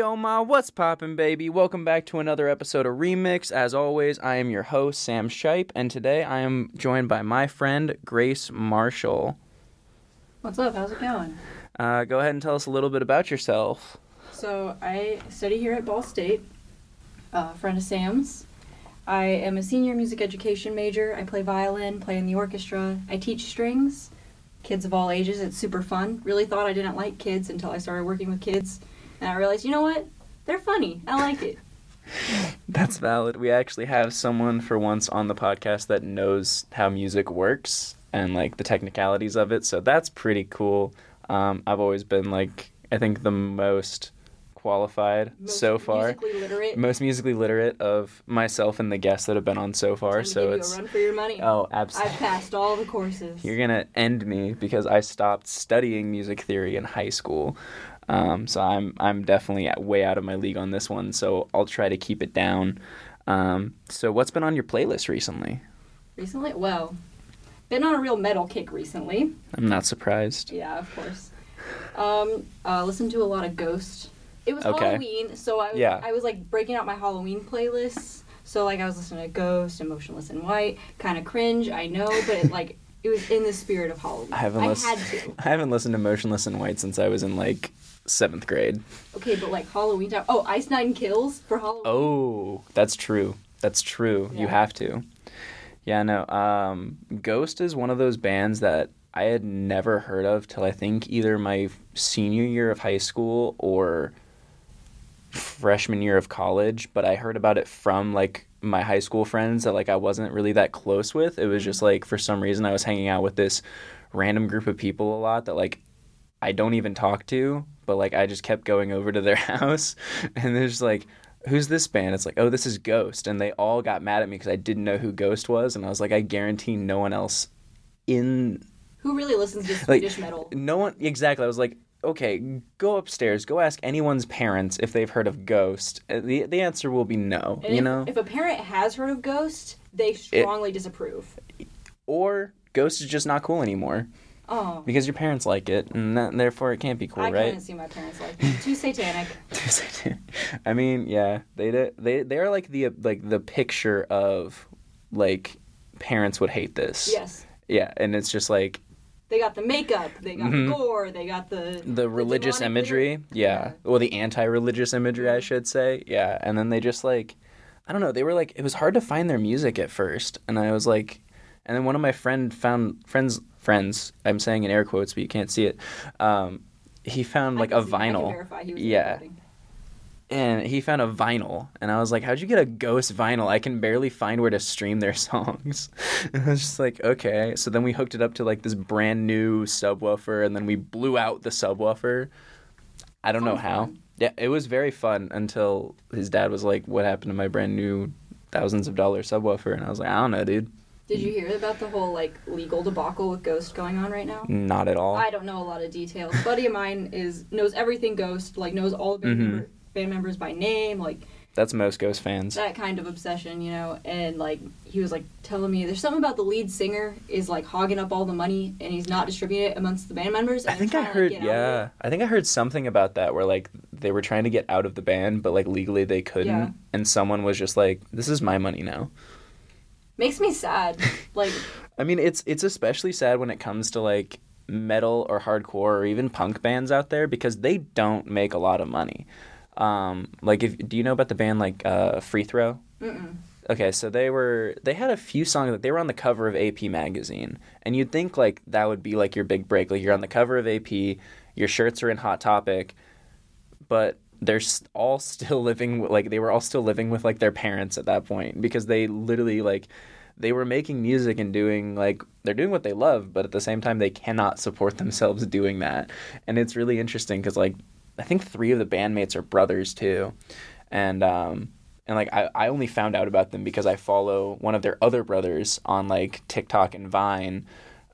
yo, ma, what's poppin', baby? Welcome back to another episode of Remix. As always, I am your host, Sam Shipe, and today I am joined by my friend, Grace Marshall. What's up? How's it going? Uh, go ahead and tell us a little bit about yourself. So I study here at Ball State, a friend of Sam's. I am a senior music education major. I play violin, play in the orchestra. I teach strings, kids of all ages. It's super fun. Really thought I didn't like kids until I started working with kids, and I realized, you know what? They're funny. I like it. That's valid. We actually have someone for once on the podcast that knows how music works and like the technicalities of it. So that's pretty cool. Um, I've always been like, I think the most qualified Most so far, musically literate. most musically literate of myself and the guests that have been on so far. So it's a run for your money. oh, absolutely! I've passed all the courses. You're gonna end me because I stopped studying music theory in high school. Um, so I'm I'm definitely way out of my league on this one. So I'll try to keep it down. Um, so what's been on your playlist recently? Recently, well, been on a real metal kick recently. I'm not surprised. Yeah, of course. Um, uh, listened to a lot of Ghost. It was Okay. Halloween, so I was, Yeah. I was like breaking out my Halloween playlists. So like I was listening to Ghost, Emotionless in White, kind of cringe, I know, but it like it was in the spirit of Halloween. I haven't I listened. had to. I haven't listened to Motionless in White since I was in like seventh grade. Okay, but like Halloween time. Oh, Ice Nine Kills for Halloween. Oh, that's true. That's true. You have to. Yeah, no. Um, Ghost is one of those bands that I had never heard of till I think either my senior year of high school or freshman year of college. But I heard about it from like my high school friends that like I wasn't really that close with. It was just mm-hmm. like for some reason I was hanging out with this random group of people a lot that like I don't even talk to, but like I just kept going over to their house and there's like who's this band? It's like, oh, this is Ghost. And they all got mad at me because I didn't know who Ghost was. And I was like, I guarantee no one else in, Who really listens to like, Swedish metal? no one, exactly. I was like, okay, go upstairs, go ask anyone's parents if they've heard of Ghost. Uh, The, the answer will be no, And you if, know? if a parent has heard of Ghost, they strongly disapprove. or Ghost is just not cool anymore Oh, because your parents like it and that, therefore it can't be cool, right? I right? couldn't see my parents like that. Too satanic. Too satanic. I mean, yeah, they they they are like the like the picture of like parents would hate this. Yes. Yeah, and it's just like They got the makeup, they got Mhm. the gore, they got the the religious imagery. Yeah. Well, the anti-religious imagery, I should say. Yeah, and then they just like I don't know, they were like it was hard to find their music at first, and I was like and then one of my friend found friends friends, I'm saying in air quotes, but you can't see it. Um he found like a see- I can vinyl. verify he was Yeah. recording. And he found a vinyl and i was like how'd you get a ghost vinyl? I can barely find where to stream their songs. And i was just like okay. So then we hooked it up to like this brand new subwoofer and then we blew out the subwoofer. I don't know how. fun. yeah it was very fun until his dad was like what happened to my brand new thousands of dollar subwoofer? And i was like i don't know dude. Did you hear about the whole like legal debacle with Ghost going on right now? not at all. I don't know a lot of details. Buddy of mine is knows everything Ghost, like knows all the band, Mhm. Band members by name, like that's most ghost fans that kind of obsession, you know. And like he was like telling me, there's something about the lead singer is like hogging up all the money and he's not distributing it amongst the band members. I think I like, heard, of yeah. I think I heard something about that where like they were trying to get out of the band, but like legally they couldn't, Yeah. and someone was just like, "This is my money now." Makes me sad. Like I mean, it's it's especially sad when it comes to like metal or hardcore or even punk bands out there because they don't make a lot of money. Um, like, if do you know about the band like uh, Free Throw? mm-mm. Okay, so they were they had a few songs that they were on the cover of AP magazine, and you'd think like that would be like your big break, like you're on the cover of AP, your shirts are in Hot Topic, but they're all still living with, like they were all still living with like their parents at that point because they literally like they were making music and doing like they're doing what they love, but at the same time they cannot support themselves doing that, and it's really interesting because like I think three of the bandmates are brothers too, and um and like I, I only found out about them because I follow one of their other brothers on like TikTok and Vine,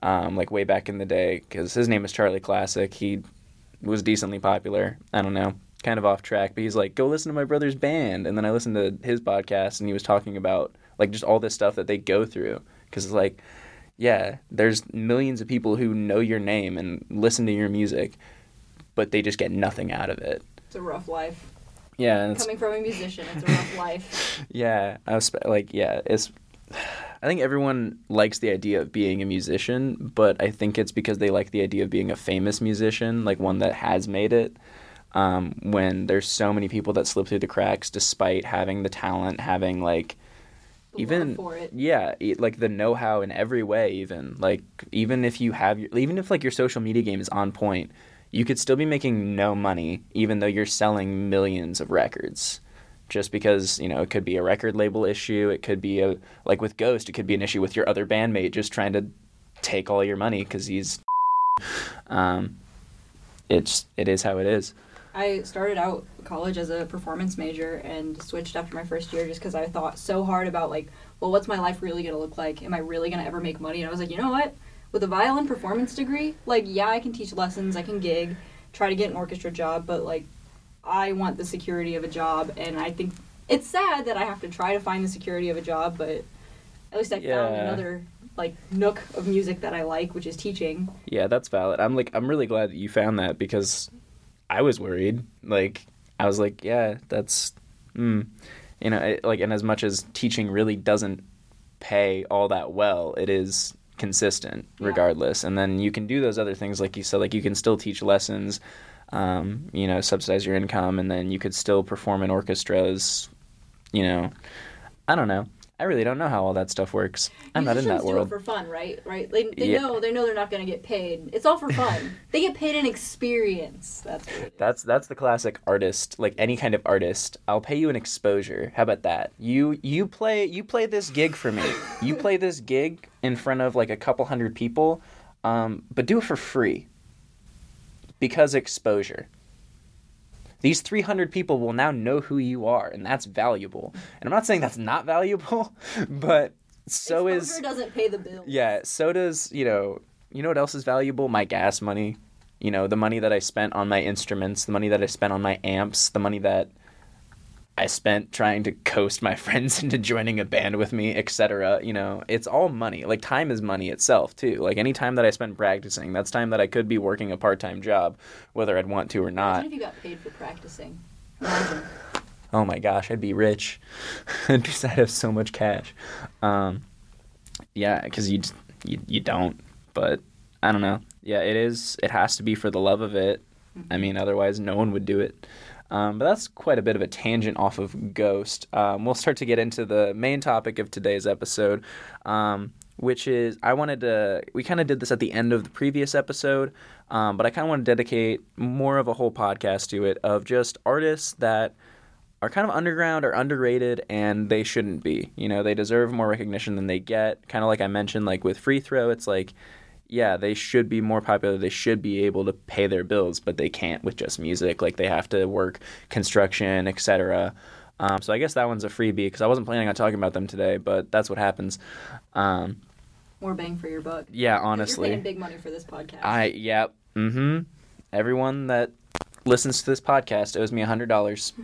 um, like way back in the day because his name is Charlie Classic. He was decently popular. I don't know, kind of off track, but he's like, go listen to my brother's band, and then I listened to his podcast and he was talking about like just all this stuff that they go through. Because it's like, yeah, there's millions of people who know your name and listen to your music, but they just get nothing out of it. It's a rough life. Yeah, it's Coming from a musician, it's a rough life. Yeah, I was like, yeah, it's. I think everyone likes the idea of being a musician, but I think it's because they like the idea of being a famous musician, like one that has made it. Um, when there's so many people that slip through the cracks despite having the talent, having like The even for it. yeah, like the know-how in every way. Even like even if you have your, even if like your social media game is on point, you could still be making no money, even though you're selling millions of records. Just because you know it could be a record label issue, it could be a like with Ghost, it could be an issue with your other bandmate just trying to take all your money because he's. Um, it's it is how it is. I started out college as a performance major and switched after my first year just because I thought so hard about like, well, what's my life really gonna look like? Am I really gonna ever make money? And I was like, you know what? With a violin performance degree, like, yeah, I can teach lessons, I can gig, try to get an orchestra job, but like, I want the security of a job, and I think it's sad that I have to try to find the security of a job, but at least I found another like nook of music that I like, which is teaching. Yeah, that's valid. I'm like I'm really glad that you found that because I was worried. Like I was like, yeah, that's mm. you know, it, like and as much as teaching really doesn't pay all that well, it is consistent Yeah. regardless. And then you can do those other things like you said like you can still teach lessons um, you know, subsidize your income and then you could still perform in orchestras, you know. I don't know. I really don't know how all that stuff works. I'm not in that do world. it for fun, right? Right? They, they Yeah. know they know they're not going to get paid. It's all for fun. they get paid in experience. That's what it is. That's that's the classic artist, like any kind of artist. I'll pay you an exposure. How about that? You you play you play this gig for me. You play this gig in front of like a couple hundred people, um, but do it for free. Because exposure. These 300 people will now know who you are, and that's valuable. And I'm not saying that's not valuable, but so is Exposure doesn't pay the bill. yeah, so does, you know, you know what else is valuable? My gas money. You know, the money that I spent on my instruments, the money that I spent on my amps, the money that I spent trying to coast my friends into joining a band with me, etc. You know, it's all money. Like time is money itself too. Like any time that I spend practicing, that's time that I could be working a part-time job, whether I'd want to or not. Imagine if you got paid for practicing. Oh my gosh, I'd be rich. Because I'd have so much cash. Um, yeah, because you, you you don't. But I don't know. Yeah, it is. It has to be for the love of it. I mean, otherwise, no one would do it. Um, but that's quite a bit of a tangent off of Ghost. Um, we'll start to get into the main topic of today's episode, um, which is I wanted to. We kind of did this at the end of the previous episode, um, but I kind of want to dedicate more of a whole podcast to it of just artists that are kind of underground or underrated and they shouldn't be. You know, they deserve more recognition than they get. Kind of like I mentioned, like with Free Throw, it's like, yeah, they should be more popular. They should be able to pay their bills, but they can't with just music. Like they have to work construction, etc. Um, so I guess that one's a freebie because I wasn't planning on talking about them today, but that's what happens. Um, More bang for your buck. Yeah, honestly. You're paying big money for this podcast. I yep. Mm-hmm. Everyone that listens to this podcast owes me a hundred dollars.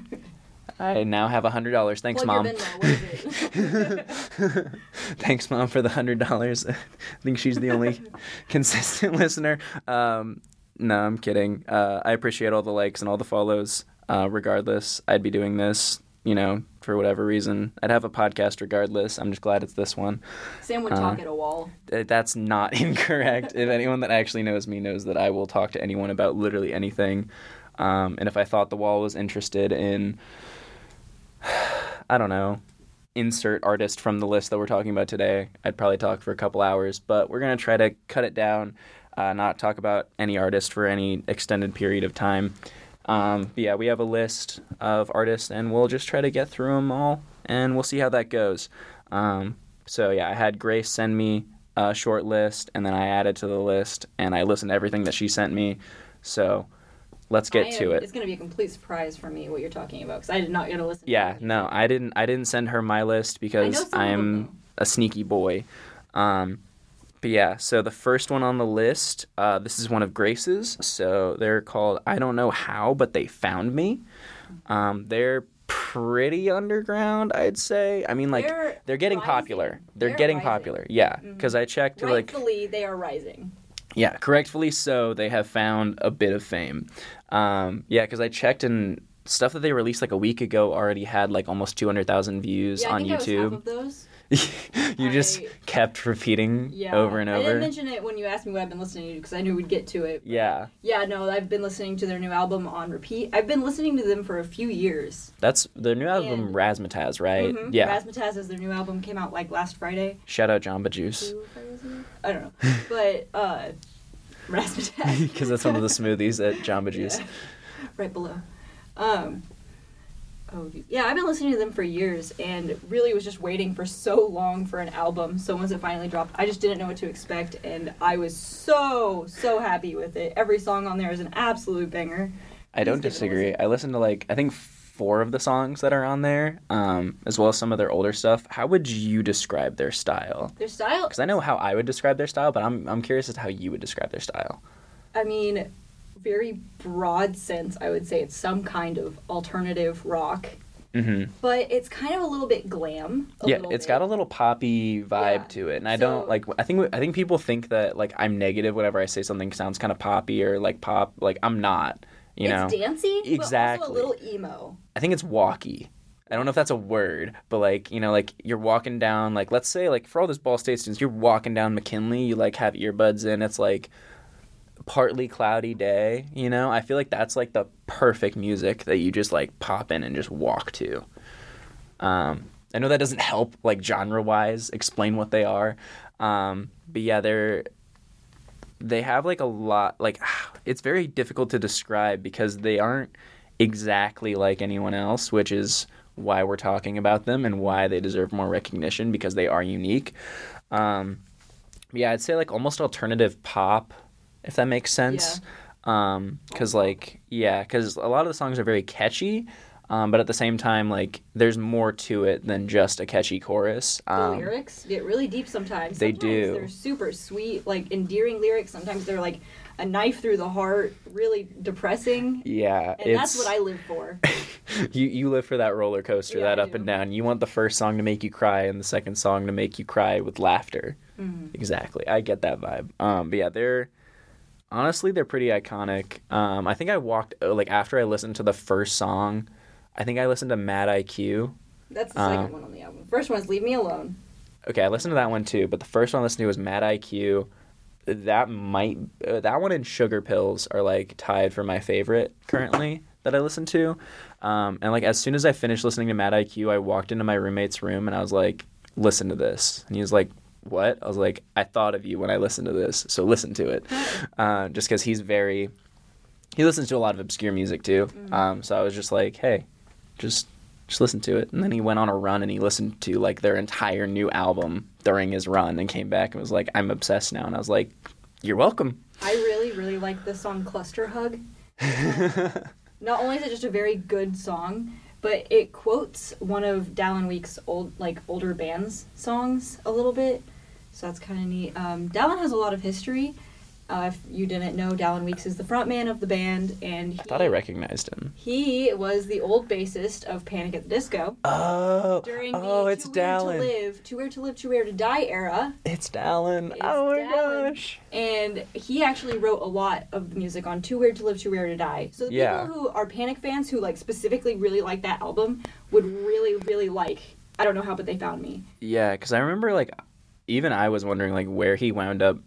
I now have a hundred dollars. Thanks, Plug mom. your Venmo. What is it? Thanks, mom, for the hundred dollars. I think she's the only consistent listener. Um, no, I'm kidding. Uh, I appreciate all the likes and all the follows. Uh, regardless, I'd be doing this, you know, for whatever reason. I'd have a podcast regardless. I'm just glad it's this one. Sam would Uh, talk at a wall. Uh, That's not incorrect. if anyone that actually knows me knows that I will talk to anyone about literally anything. Um, and if I thought the wall was interested in, I don't know, insert artist from the list that we're talking about today, I'd probably talk for a couple hours. But we're going to try to cut it down, uh, not talk about any artist for any extended period of time. Um, but yeah, we have a list of artists, and we'll just try to get through them all, and we'll see how that goes. Um, so yeah, I had Grace send me a short list, and then I added to the list, and I listened to everything that she sent me. So let's get I to am- it. It's going to be a complete surprise for me what you're talking about because I did not get to listen. Yeah, anything. no, I didn't. I didn't send her my list because some of them, I'm a sneaky boy. Um, but yeah, so the first one on the list, uh, this is one of Grace's. So they're called I don't know how, but they found me. Um, they're pretty underground, I'd say. I mean, like They're they're, getting rising. popular. They're, They're getting rising. Mm-hmm. popular. Yeah, because I checked like they are rising. Yeah, correctfully so. They have found a bit of fame. Um, yeah, because I checked and stuff that they released like a week ago already had like almost 200,000 views Yeah, I on think I was half YouTube. of those. you just I- kept repeating Yeah. over and over. I didn't mention it when you asked me what I've been listening to because I knew we'd get to it. yeah, Yeah, no, I've been listening to their new album on repeat. I've been listening to them for a few years. that's their new album, And- Razzmatazz, right? Mhm. Yeah. Razzmatazz is their new album came out like last Friday. Shout out Jamba Juice Two Fridays ago? I don't know, but uh, Razzmatazz because that's one of the smoothies at Jamba Juice. Yeah. right below. Um, oh yeah, I've been listening to them for years and really was just waiting for so long for an album. So once it finally dropped, I just didn't know what to expect, and I was so so happy with it. Every song on there is an absolute banger. I don't Please give it a disagree. I listened to like I think four of the songs that are on there, um, as well as some of their older stuff. How would you describe their style? Their style, Because I know how I would describe their style, but I'm I'm curious as to how you would describe their style. I mean, very broad sense, I would say it's some kind of alternative rock, hmm but it's kind of a little bit glam. Yeah, it's bit. got a little poppy vibe Yeah. to it, and I So- don't like. I think I think people think that like I'm negative whenever I say something sounds kind of poppy or like pop. Like I'm not. You know, it's dancey, but Exactly. also a little emo. I think it's walky. I don't know if that's a word, but like you know, like you're walking down, like let's say, like for all those Ball State students, you're walking down McKinley, you like have earbuds in, it's like partly cloudy day. You know, I feel like that's like the perfect music that you just like pop in and just walk to. Um, I know that doesn't help like genre wise explain what they are, um, but yeah, they're they have like a lot like it's very difficult to describe because they aren't exactly like anyone else, which is why we're talking about them and why they deserve more recognition because they are unique. Um, yeah, I'd say like almost alternative pop, if that makes sense. Um, cause like yeah, cause a lot of the songs are very catchy, um, but at the same time, like there's more to it than just a catchy chorus. The Um, lyrics get really deep sometimes. they Sometimes do. They're super sweet, like endearing lyrics. Sometimes they're like a knife through the heart, really depressing. yeah, And that's what I live for. you you live for that roller coaster, Yeah, that I up do. and down. You want the first song to make you cry and the second song to make you cry with laughter. Mhm. Exactly, I get that vibe. Um, but yeah, they're honestly they're pretty iconic. Um, I think I walked uh, like after I listened to the first song. I think I listened to Mad IQ. That's the Uh, second one on the album. First one's "Leave Me Alone." Okay, I listened to that one too, but the first one I listened to was Mad IQ. That might uh, that one and Sugar Pills are like tied for my favorite currently that I listen to. Um, and like as soon as I finished listening to Mad IQ, I walked into my roommate's room and I was like, "Listen to this," and he was like, "What?" I was like, "I thought of you when I listened to this, so listen to it." uh, just because he's very he listens to a lot of obscure music too. Um, so I was just like, "Hey, just just listen to it. And then he went on a run and he listened to like their entire new album during his run and came back and was like, I'm obsessed now. And I was like, You're welcome. I really, really like the song "Cluster Hug." Not only is it just a very good song, but it quotes one of Dallon Weekes' old, like older bands songs a little bit. So that's kind of neat. Um, Dallon has a lot of history. Uh, if you didn't know, Dallon Weekes is the frontman of the band, and he, I thought I recognized him. he was the old bassist of Panic at the Disco Oh, during the oh, it's Too Weird to Dallon. Live, Too Weird to Live, Too Weird to Die era. It's Dallon. It's oh my Dallon. gosh. And he actually wrote a lot of the music on Too Weird to Live, Too Weird to Die. So the Yeah. people who are Panic fans who like specifically really like that album would really, really like. I don't know how, but they found me. Yeah, because I remember like even I was wondering like where he wound up,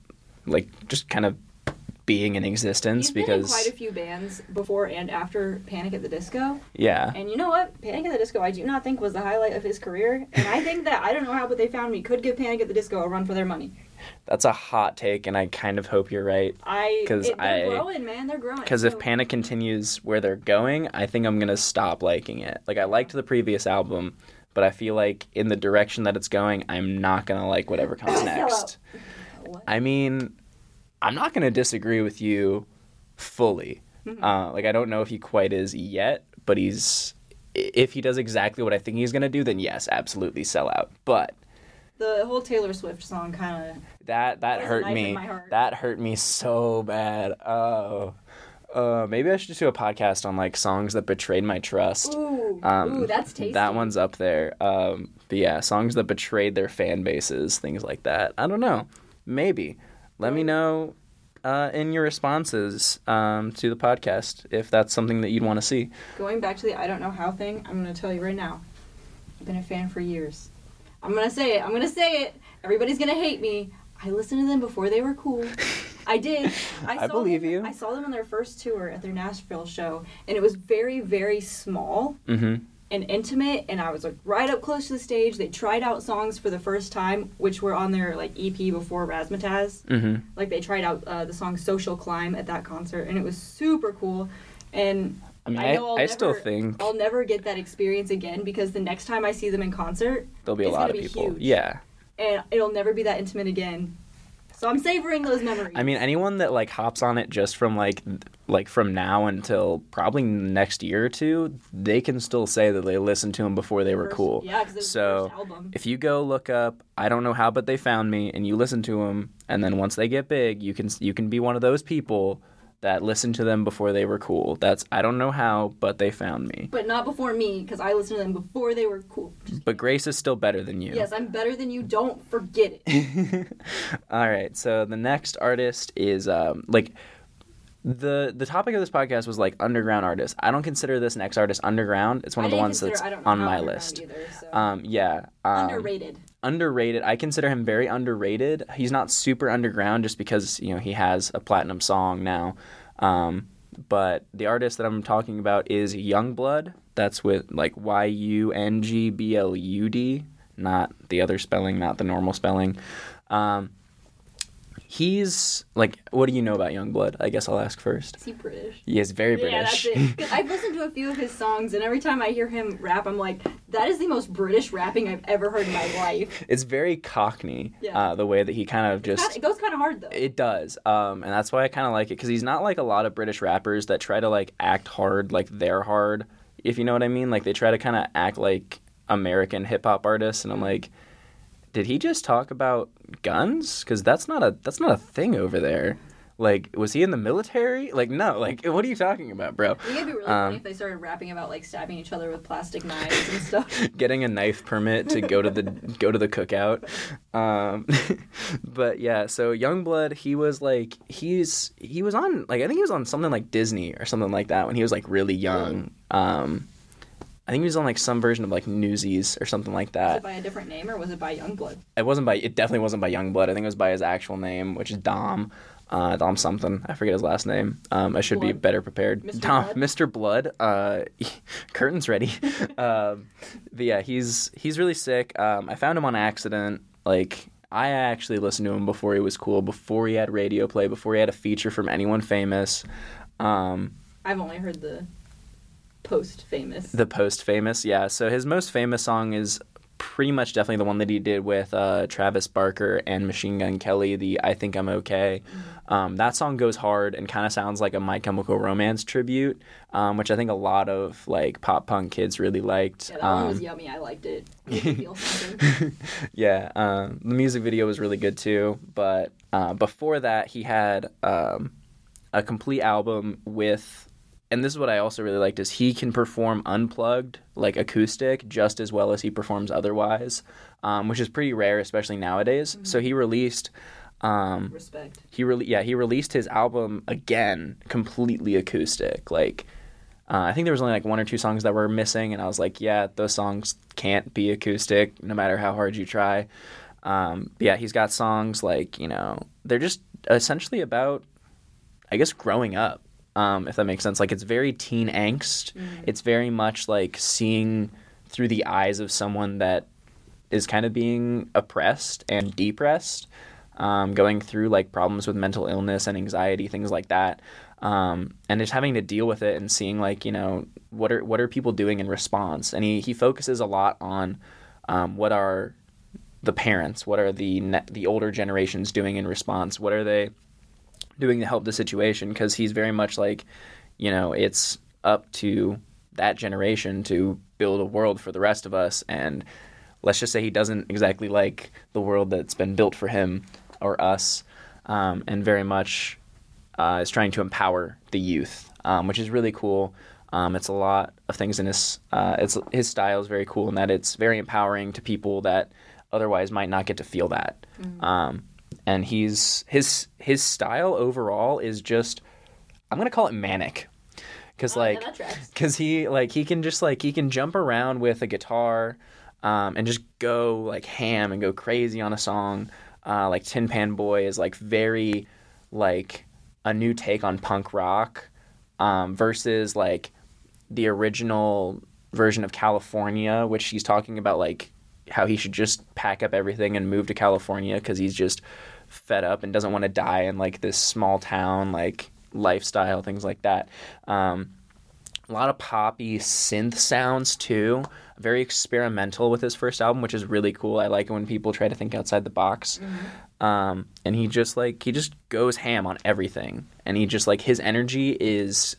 like just kind of being in existence He's been in because quite a few bands before and after Panic at the Disco. yeah, And you know what? Panic at the Disco, I do not think was the highlight of his career. And I think that I don't know how, but they found me could give Panic at the Disco a run for their money. that's a hot take, and I kind of hope you're right. I 'Cause it, they're I- growing, man. They're growing. Because if Panic continues where they're going, I think I'm gonna stop liking it. Like I liked the previous album, but I feel like in the direction that it's going, I'm not gonna like whatever comes next. I mean, I'm not gonna disagree with you fully. Mm-hmm. Uh, like I don't know if he quite is yet, but he's if he does exactly what I think he's gonna do, then yes, absolutely sell out. But the whole Taylor Swift song kind of that that hurt me. That hurt me so bad. Oh. Uh, maybe I should just do a podcast on like songs that betrayed my trust. ooh, Um, ooh, that's tasty. That one's up there. Um, but yeah, songs that betrayed their fan bases, things like that. I don't know. Maybe. Let me know uh, in your responses um, to the podcast if that's something that you'd want to see. Going back to the I don't know how thing, I'm gonna tell you right now. I've been a fan for years. I'm gonna say it. I'm gonna say it. Everybody's gonna hate me. I listened to them before they were cool. I did. I saw believe them, you. I saw them on their first tour at their Nashville show, and it was very, very small Mm-hmm. and intimate. And I was like right up close to the stage. They tried out songs for the first time, which were on their like EP before Razzmatazz. Mm-hmm. Like they tried out uh, the song "Social Climb" at that concert, and it was super cool. And I mean, I, I'll I still think I'll never get that experience again because the next time I see them in concert, there'll be a lot of be people. huge. Yeah. and it'll never be that intimate again. So I'm savoring those memories. I mean, anyone that like hops on it just from like like from now until probably next year or two, they can still say that they listened to them before they were First- cool. Yeah, because So, the first album. If you go look up, I don't know how, but they found me, and you listen to them, and then once they get big, you can you can be one of those people that listened to them before they were cool. That's I don't know how, but they found me. But not before me, because I listened to them before they were cool. But Grace is still better than you. Yes, I'm better than you. Don't forget it. All right. So the next artist is um, like the the topic of this podcast was like underground artists. I don't consider this next artist underground. It's one I of the ones consider- that's I don't know on my list. Either, so. Um, yeah. Um, Underrated. Underrated. I consider him very underrated. He's not super underground just because you know he has a platinum song now. Um, but the artist that I'm talking about is Yungblud. That's with like Y U N G B L U D, not the other spelling, not the normal spelling. Um, he's like, what do you know about Yungblud? I guess I'll ask first. Is he British? He is very Yeah, British. that's it. 'Cause I've listened to a few of his songs, and every time I hear him rap, I'm like, that is the most British rapping I've ever heard in my life. it's very Cockney, Yeah. uh, the way that he kind of just Kinda- it goes kind of hard though. It does, um, and that's why I kind of like it because he's not like a lot of British rappers that try to like act hard, like they're hard, if you know what I mean. Like they try to kind of act like American hip hop artists, and I'm like, did he just talk about guns? Because that's not a that's not a thing over there. Like, was he in the military? Like, no. Like, what are you talking about, bro? It'd be really Um, funny if they started rapping about like stabbing each other with plastic knives and stuff. getting a knife permit to go to the go to the cookout. Um, but yeah, so Yungblud, he was like he's he was on like I think he was on something like Disney or something like that when he was like really young. Um, I think he was on like some version of like Newsies or something like that. was it by a different name or was it by Yungblud? It wasn't by it definitely wasn't by Yungblud. I think it was by his actual name, which is Dom. Uh, Dom something. I forget his last name. Um, I should be better prepared. Mr. Dom, Blood? Mr. Blood. Uh, curtains ready. um, but yeah, he's he's really sick. Um, I found him on accident. Like I actually listened to him before he was cool. Before he had radio play. Before he had a feature from anyone famous. Um, I've only heard the post famous. the post famous, yeah. So his most famous song is pretty much definitely the one that he did with uh, Travis Barker and Machine Gun Kelly, the I Think I'm Okay. Um, that song goes hard and kind of sounds like a My Chemical Romance tribute, um, which I think a lot of like pop punk kids really liked. yeah, that one was Um, yummy. I liked it. Made me feel something. yeah, um, the music video was really good too. But uh, before that, he had um, a complete album with, and this is what I also really liked is he can perform unplugged, like acoustic, just as well as he performs otherwise, um, which is pretty rare, especially nowadays. So he released. Um, Respect. he really yeah he released his album again completely acoustic like uh, i think there was only like one or two songs that were missing and i was like yeah those songs can't be acoustic no matter how hard you try um, yeah he's got songs like you know they're just essentially about i guess growing up um, if that makes sense. Like it's very teen angst. It's very much like seeing through the eyes of someone that is kind of being oppressed and depressed um, going through like problems with mental illness and anxiety, things like that, um, and just having to deal with it and seeing like you know what are what are people doing in response. And he he focuses a lot on um, what are the parents, what are the ne- the older generations doing in response, what are they doing to help the situation? Because he's very much like you know it's up to that generation to build a world for the rest of us and let's just say he doesn't exactly like the world that's been built for him or us, um, and very much uh, is trying to empower the youth, um, which is really cool. Um, it's a lot of things in his. Uh, it's his style is very cool in that it's very empowering to people that otherwise might not get to feel that. Um, and he's his his style overall is just I'm gonna call it manic, because Oh, like because he like he can just like he can jump around with a guitar, um, and just go like ham and go crazy on a song. Uh, like Tin Pan Boy is like very like a new take on punk rock, um, versus like the original version of California, which he's talking about like how he should just pack up everything and move to California because he's just fed up and doesn't want to die in like this small town like lifestyle, things like that. Um, a lot of poppy synth sounds too. Very experimental with his first album, which is really cool. I like it when people try to think outside the box. Um, and he just like he just goes ham on everything, and he just like his energy is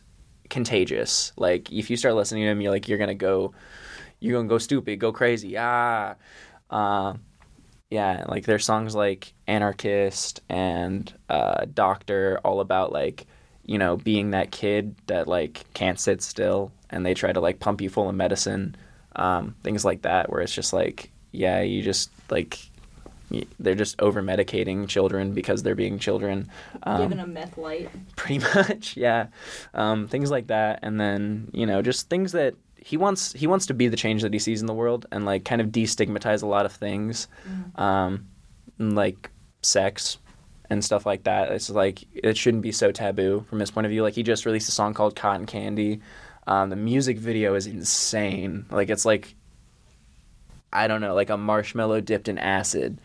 contagious. Like if you start listening to him, you're like you're gonna go, you're gonna go stupid, go crazy. Ah, uh, yeah. Like there's songs like Anarchist and uh, Doctor, all about like you know being that kid that like can't sit still, and they try to like pump you full of medicine, um, things like that. Where it's just like yeah, you just like. They're just over medicating children because they're being children. Um, Giving a meth light. pretty much yeah um, things like that and then you know just things that he wants he wants to be the change that he sees in the world and like kind of destigmatize a lot of things um, like sex and stuff like that it's like it shouldn't be so taboo from his point of view like he just released a song called cotton candy um, the music video is insane like it's like i don't know like a marshmallow dipped in acid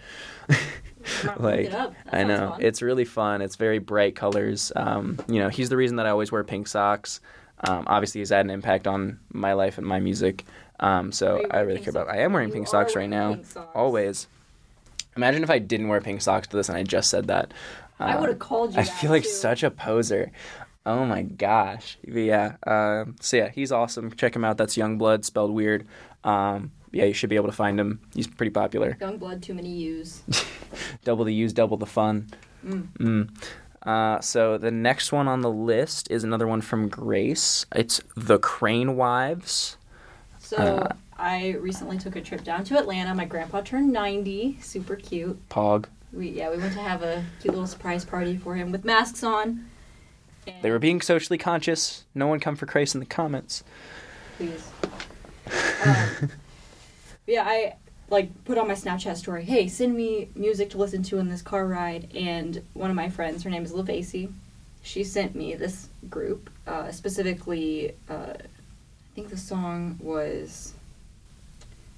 like it up. That I know fun. it's really fun. It's very bright colors. Um, you know, he's the reason that I always wear pink socks. Um, obviously, he's had an impact on my life and my music. Um, so I really care about. socks? I am wearing You pink socks right wearing now. socks. Always. Imagine if I didn't wear pink socks to this and I just said that. I Um, would have called you. I feel like too. such a poser. Oh my gosh. But yeah. Um, so yeah, he's awesome. Check him out. That's Yungblud, spelled weird. Um, yeah, you should be able to find him. He's pretty popular. young blood. Too many U's. Double the use, double the fun. Mm. Mm. Uh, so the next one on the list is another one from Grace. It's The Crane Wives. So Uh, I recently took a trip down to Atlanta. My grandpa turned 90. Super cute. Pog. We yeah, we went to have a cute little surprise party for him with masks on. They were being socially conscious. No one come for Grace in the comments. please. Um, yeah, I like put on my Snapchat story. Hey, send me music to listen to in this car ride. And one of my friends, her name is Lavasi, she sent me this group. Uh, specifically, uh, I think the song was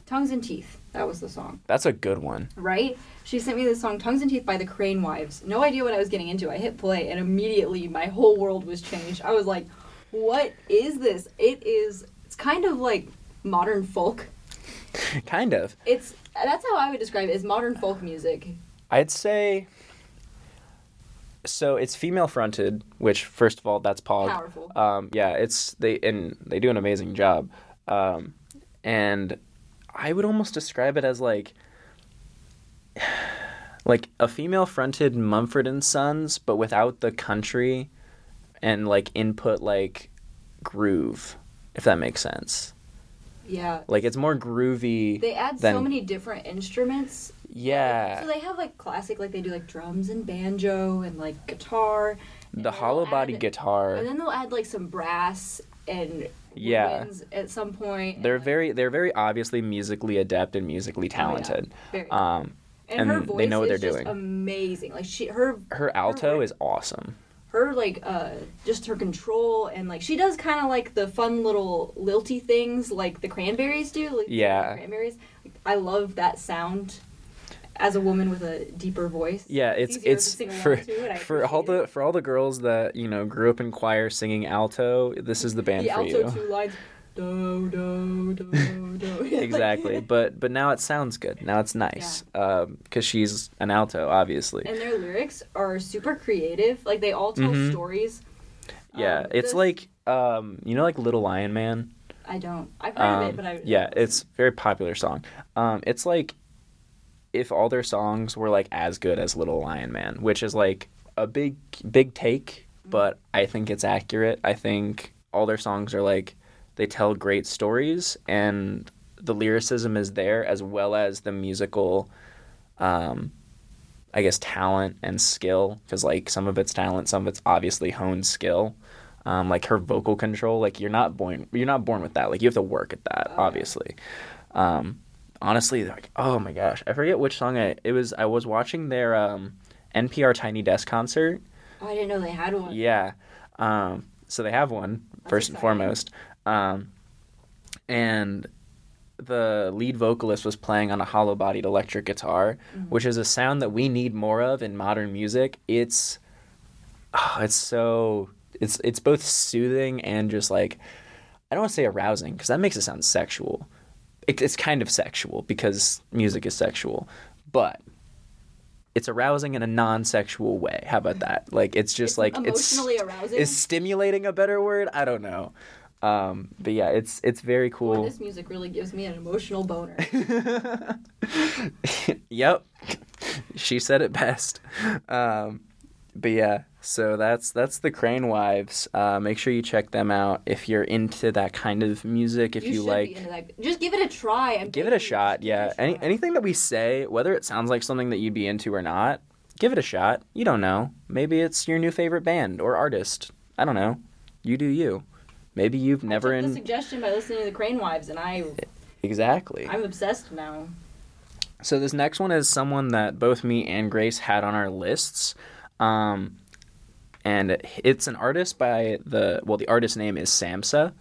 "Tongues and Teeth." That was the song, That's a good one. right? She sent me the song "Tongues and Teeth" by the Crane Wives. No idea what I was getting into. I hit play, and immediately my whole world was changed. I was like, "What is this?" It is. It's kind of like modern folk. kind of. It's that's how I would describe it. Is modern folk music. I'd say. So it's female fronted, which first of all, that's Pog. Powerful. Um, yeah, it's they and they do an amazing job. Um, and I would almost describe it as like like a female fronted Mumford and Sons, but without the country and like input like groove, if that makes sense. Yeah. Like it's more groovy. They add than, so many different instruments. Yeah. So they have like classic, like they do like drums and banjo and like guitar. the hollow body add- guitar. And then they'll add like some brass and Yeah. at some point. They're and, very they're very obviously musically adept and musically Oh, yeah. talented. Very. Um, and, her voice they know what is they're doing. amazing. Like she, her, her alto her- is awesome. Her like uh, just her control and like she does kind of like the fun little lilty things like the cranberries do. Like, Yeah. Cranberries. I love that sound. As a woman with a deeper voice. Yeah, it's to it's for to, for all the it. for all the girls that you know grew up in choir singing alto. This is the band the for alto you. two lines. Do do do do. exactly, but but now it sounds good. Now it's nice because she's an alto, obviously. and their lyrics are super creative. Like they all tell Mhm. stories. yeah, Um, it's this- like um, you know, like Little Lion Man. I don't. I've heard of Um, it, but I yeah, it's a very popular song. Um, it's like if all their songs were like as good as Little Lion Man, which is like a big big take, but I think it's accurate. I think all their songs are like they tell great stories and the lyricism is there as well as the musical um I guess talent and skill because like some of it's talent, some of it's obviously honed skill. Um, like her vocal control, like you're not born you're not born with that. Like you have to work at that, Oh, obviously. Um, honestly, like oh my gosh, I forget which song I it was. I was watching their um, NPR Tiny Desk concert. Oh, I didn't know they had one. Yeah. Um, so they have one first and foremost. Um, and the lead vocalist was playing on a hollow bodied electric guitar, Mm-hmm. which is a sound that we need more of in modern music. It's oh, it's so it's it's both soothing and just like I don't want to say arousing because that makes it sound sexual. It, it's kind of sexual because music is sexual, but it's arousing in a non-sexual way. How about that? Like it's just It's like it's emotionally arousing. Is stimulating a better word? I don't know. Um, but yeah, it's it's very Boy, cool. this music really gives me an emotional boner. yep, she said it best. Um, but yeah, so that's that's the Crane Wives. Uh, make sure you check them out if you're into that kind of music. If you, should like, be into that. just give it a try. I'm give it a shot. Yeah, a Any, anything that we say, whether it sounds like something that you'd be into or not, give it a shot. You don't know. Maybe it's your new favorite band or artist. I don't know. You do you. Maybe you've never I took in the suggestion by listening to the Crane Wives, and I exactly. I'm obsessed now. So this next one is someone that both me and Grace had on our lists. Um, and it's an artist by the well, the artist name is Samsa.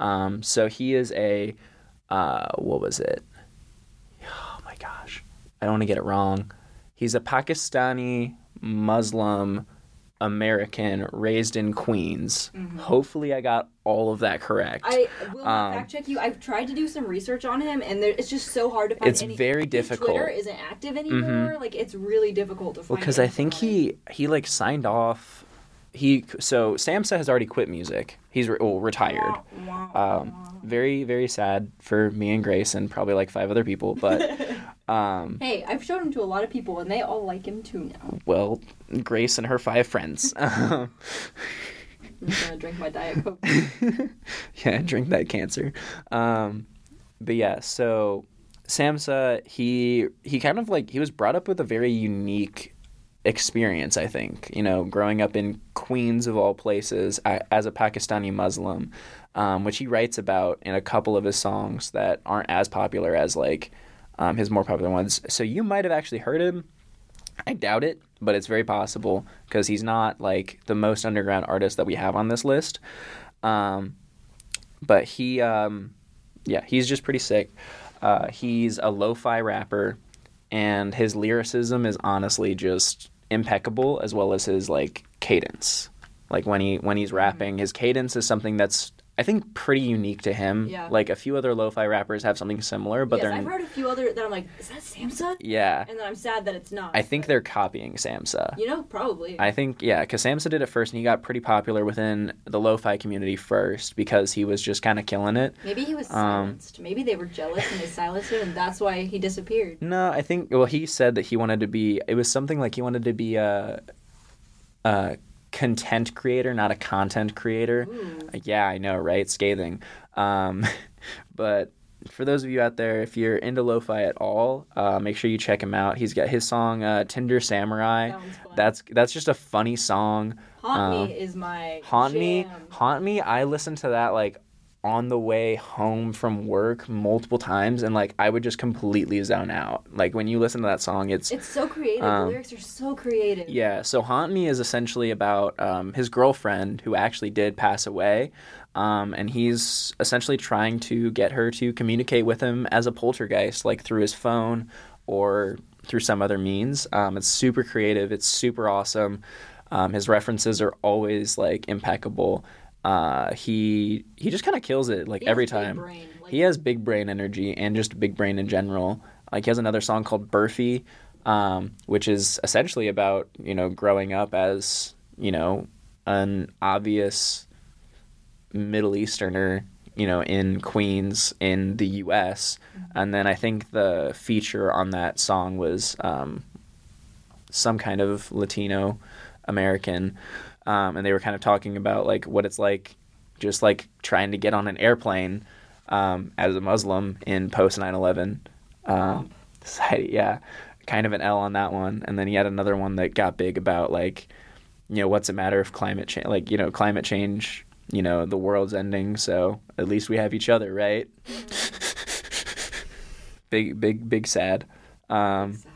Um, so he is a uh, what was it? Oh my gosh, I don't want to get it wrong. He's a Pakistani Muslim American raised in Queens. Hopefully, I got all of that correct. I will Um, fact check you. I've tried to do some research on him, and there, it's just so hard to find. It's any, very difficult. Mm-hmm. Twitter isn't active anymore. Like it's really difficult to find. Well, because I think he he like signed off. He so Samsa has already quit music. He's re- well, retired. Um, very very sad for me and Grace and probably like five other people. But um, Hey, I've shown him to a lot of people, and they all like him too now. well, Grace and her five friends. Um, I'm just gonna drink my diet coke. yeah, drink that cancer. Um, but yeah, so Samsa, he he kind of like he was brought up with a very unique experience. I think you know, growing up in Queens of all places a- as a Pakistani Muslim, um, which he writes about in a couple of his songs that aren't as popular as like um, his more popular ones. So you might have actually heard him. I doubt it, but it's very possible because he's not like the most underground artist that we have on this list. Um, but he, um, yeah, he's just pretty sick. Uh, he's a lo-fi rapper, and his lyricism is honestly just impeccable, as well as his like cadence. Like when he when he's rapping, his cadence is something that's I think pretty unique to him. Yeah. Like a few other lo-fi rappers have something similar, but yes, they're I've heard a few other that I'm like, is that Samsa? yeah. And then I'm sad that it's not. I think but, they're copying Samsa. You know, probably. I think yeah, because Samsa did it first, and he got pretty popular within the lo-fi community first because he was just kind of killing it. Maybe he was Um, silenced. Maybe they were jealous and they silenced him, and that's why he disappeared. No, I think well, he said that he wanted to be. It was something like he wanted to be a, a content creator, not a content creator. Ooh. Yeah, I know, right? Scathing. Um, but for those of you out there, if you're into lo-fi at all, uh, make sure you check him out. He's got his song uh, "Tinder Samurai." That. That's that's just a funny song. Haunt Me is my Haunt Me. Haunt Me. I listen to that like on the way home from work multiple times, and like I would just completely zone out. Like when you listen to that song, it's It's so creative. Um, the lyrics are so creative. yeah. So Haunt Me is essentially about um, his girlfriend who actually did pass away. Um, and he's essentially trying to get her to communicate with him as a poltergeist, like through his phone or through some other means. Um, it's super creative. It's super awesome. Um, his references are always like impeccable. Uh, he he just kind of kills it like He every time. like- he has big brain energy and just big brain in general. Like he has another song called Burfy, um, which is essentially about you know growing up as you know an obvious Middle Easterner, you know, in Queens in the U.S. And then I think the feature on that song was um, some kind of Latino American, um, and they were kind of talking about like what it's like, just like trying to get on an airplane um, as a Muslim in post 9/11 um, society. Yeah, kind of an L on that one. And then he had another one that got big about like, you know, what's it matter if climate change, like you know, climate change, you know, the world's ending, so at least we have each other, right? big, big, big sad. Um, Sigh.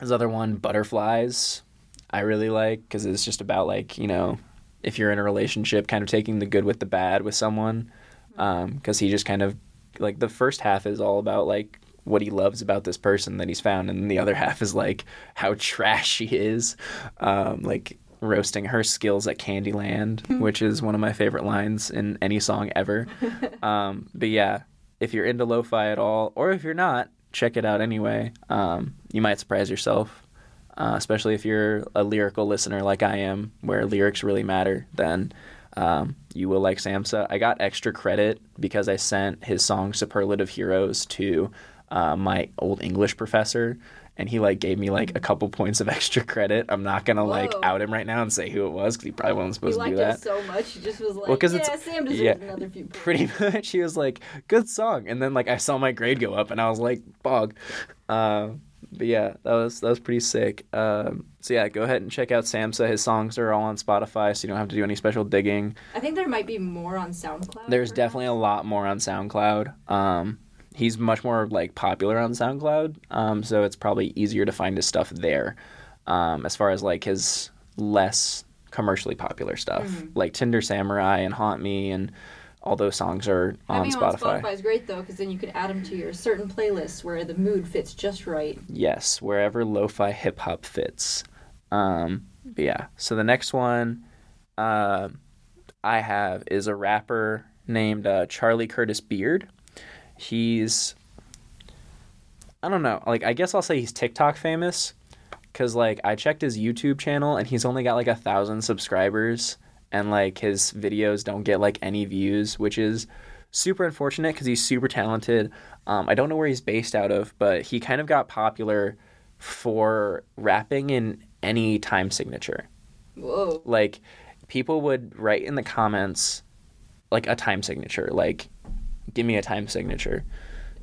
his other one, Butterflies, I really like because it's just about like you know, if you're in a relationship, kind of taking the good with the bad with someone. Because he just kind of like the first half is all about like what he loves about this person that he's found, and the other half is like how trash she is, um, like roasting her skills at Candyland, which is one of my favorite lines in any song ever. Um, but yeah, if you're into lo-fi at all, or if you're not, check it out anyway. Um, you might surprise yourself, uh, especially if you're a lyrical listener like I am, where lyrics really matter. Then um, you will like Samsa. I got extra credit because I sent his song "Superlative Heroes" to uh, my old English professor. And he like gave me like a couple points of extra credit. I'm not gonna like Whoa. out him right now and say who it was because he probably wasn't supposed to liked do that. it so much, he just was like, Well, 'cause yeah, it's- Sam deserves yeah, another few points. pretty much he was like good song and then like i saw my grade go up and i was like bog uh, but yeah that was that was pretty sick um, so yeah go ahead and check out samsa his songs are all on spotify so you don't have to do any special digging I think there might be more on SoundCloud. there's perhaps. definitely a lot more on soundcloud um, he's much more like popular on soundcloud um, so it's probably easier to find his stuff there um, as far as like his less commercially popular stuff Mhm. like tinder samurai and haunt me and all those songs are on Having spotify on Spotify is great though, because then you can add them to your certain playlists where the mood fits just right. Yes, wherever lo-fi hip hop fits. Um, but yeah. So the next one uh, I have is a rapper named uh, Charlie Curtis Beard. He's I don't know. Like I guess I'll say he's TikTok famous because like I checked his YouTube channel and he's only got like a thousand subscribers and like his videos don't get like any views, which is super unfortunate because he's super talented. Um, I don't know where he's based out of, but he kind of got popular for rapping in any time signature. Whoa. Like people would write in the comments like a time signature, like give me a time signature.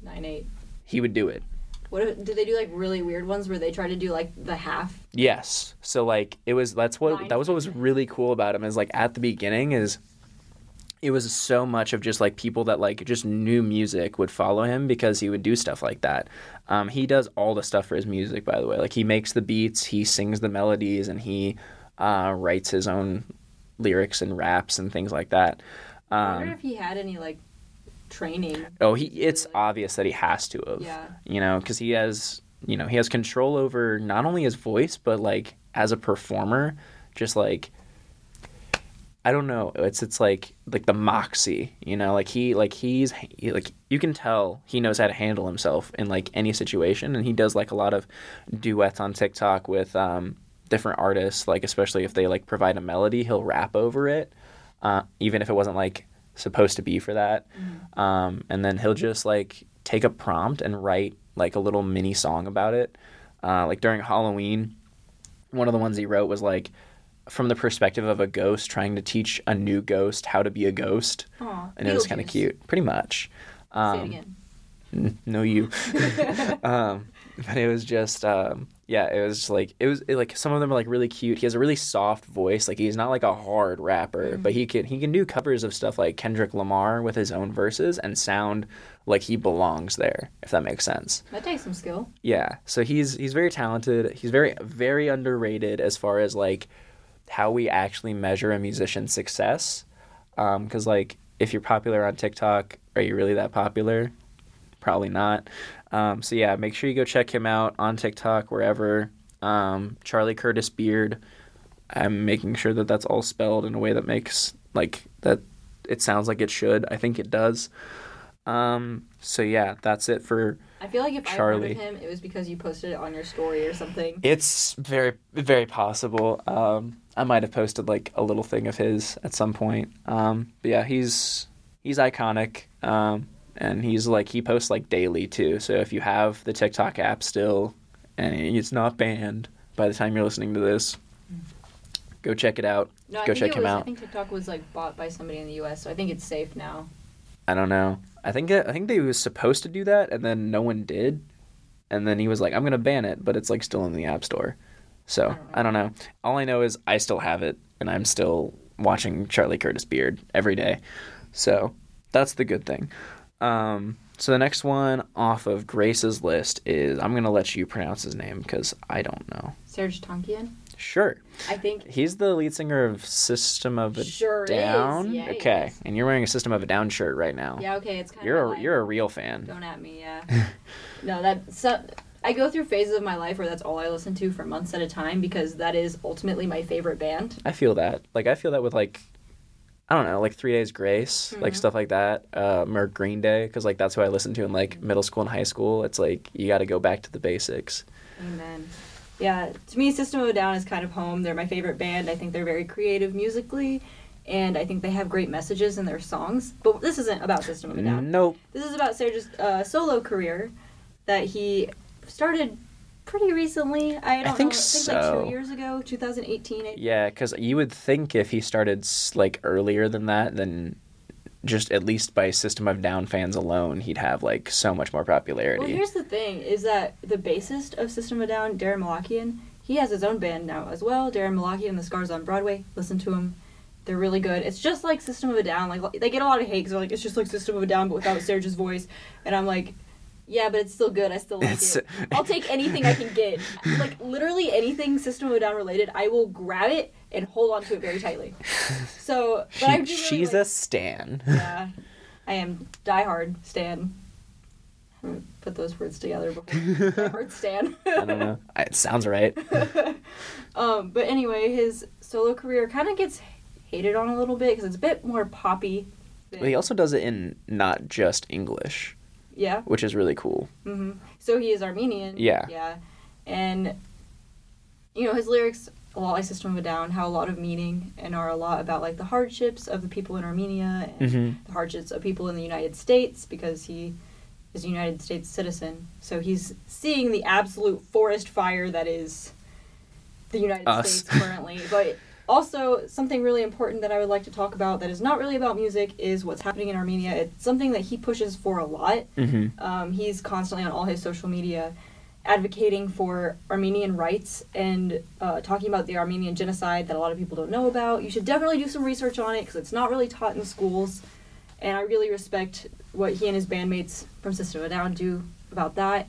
Nine eight. He would do it. What if, did they do like really weird ones where they try to do like the half? Yes. So like it was that's what Nine that was what was really cool about him is like at the beginning is it was so much of just like people that like just knew music would follow him because he would do stuff like that. Um, he does all the stuff for his music, by the way. Like he makes the beats, he sings the melodies, and he uh, writes his own lyrics and raps and things like that. I wonder Um, if he had any like training. oh, he it's obvious that he has to have. Yeah. You know, because he has you know he has control over not only his voice but like as a performer, just like I don't know. It's it's like like the moxie, you know. Like he like he's he, like you can tell he knows how to handle himself in like any situation, and he does like a lot of duets on TikTok with um, different artists. Like especially if they like provide a melody, he'll rap over it, uh, even if it wasn't like supposed to be for that. Um, and then he'll just like take a prompt and write like a little mini song about it. Uh, like during Halloween, one of the ones he wrote was like from the perspective of a ghost trying to teach a new ghost how to be a ghost. Aw, And it was kind of cute, pretty much. Say Um, it again. N- no you um but it was just um yeah it was just like it was it, like some of them are like really cute. He has a really soft voice. Like he's not like a hard rapper but he can he can do covers of stuff like kendrick lamar with his own verses and sound like he belongs there if that makes sense. That takes some skill. yeah so he's he's very talented. He's very very underrated as far as like how we actually measure a musician's success. Because like if you're popular on tiktok are you really that popular? Probably not um, so yeah make sure you go check him out on tiktok wherever um, charlie curtis beard i'm making sure that that's all spelled in a way that makes like that it sounds like it should i think it does um, so yeah that's it for I feel like if Charlie. I him, it was because you posted it on your story or something. It's very, very possible. Um, I might have posted like a little thing of his at some point. Um, but yeah, he's he's iconic, um, and he's like he posts like daily too. So if you have the TikTok app still, and it's not banned by the time you're listening to this, go check it out. No, go check him was, I think TikTok was like bought by somebody in the U.S., so I think it's safe now. I don't know. I think I think they was supposed to do that, and then no one did. and then he was like, "I'm gonna ban it," but it's like still in the app store. So oh, I don't know. All I know is I still have it, and I'm still watching Charlie Curtis Beard every day. So that's the good thing. Um, so the next one off of Grace's list is I'm gonna let you pronounce his name because I don't know. Serj Tankian. Sure, I think he's the lead singer of System of a Sure is. Down. Yeah, okay, and you're wearing a System of a Down shirt right now. yeah, okay, it's kind You're of a, like, you're a real fan. don't at me, yeah. no, that so, I go through phases of my life where that's all I listen to for months at a time because that is ultimately my favorite band. I feel that. Like I feel that with like I don't know, like Three Days Grace, like Mhm. stuff like that. Um, or Green Day, because like that's who I listened to in like middle school and high school. It's like you got to go back to the basics. Amen. Yeah, to me, System of a Down is kind of home. They're my favorite band. I think they're very creative musically, and I think they have great messages in their songs. But this isn't about System of a Down. Nope. This is about Serj's uh, solo career that he started pretty recently. I don't think know. I think so. like two years ago, 2018. Yeah, because you would think if he started like earlier than that, then just at least by System of Down fans alone, he'd have like so much more popularity. Well, here's the thing: is that the bassist of System of a Down, Daron Malakian, he has his own band now as well. Daron Malakian and the Scars on Broadway. Listen to him; they're really good. It's just like System of a Down. Like they get a lot of hate because they're like, it's just like System of a Down, but without Serj's voice. And I'm like, yeah, but it's still good. I still like It's- it. I'll take anything I can get. Like literally anything System of a Down related, I will grab it and hold on to it very tightly. So, She- really she's like- a stan. yeah, I am diehard Stan. I haven't put those words together before. diehard Stan. I don't know. It sounds right. um, but anyway, his solo career kind of gets hated on a little bit because it's a bit more poppy. Than, But he also does it in not just English, yeah. which is really cool. hmm So he is Armenian. Yeah. Yeah, and you know his lyrics a lot like System of a Down have a lot of meaning and are a lot about like the hardships of the people in Armenia and hmm the hardships of people in the United States because he is a United States citizen. So he's seeing the absolute forest fire that is the United Us. States currently. but also, something really important that I would like to talk about that is not really about music is what's happening in Armenia. It's something that he pushes for a lot. hmm Um, he's constantly on all his social media advocating for Armenian rights and uh, talking about the Armenian genocide that a lot of people don't know about. You should definitely do some research on it because it's not really taught in schools. And I really respect what he and his bandmates from System of a Down do about that.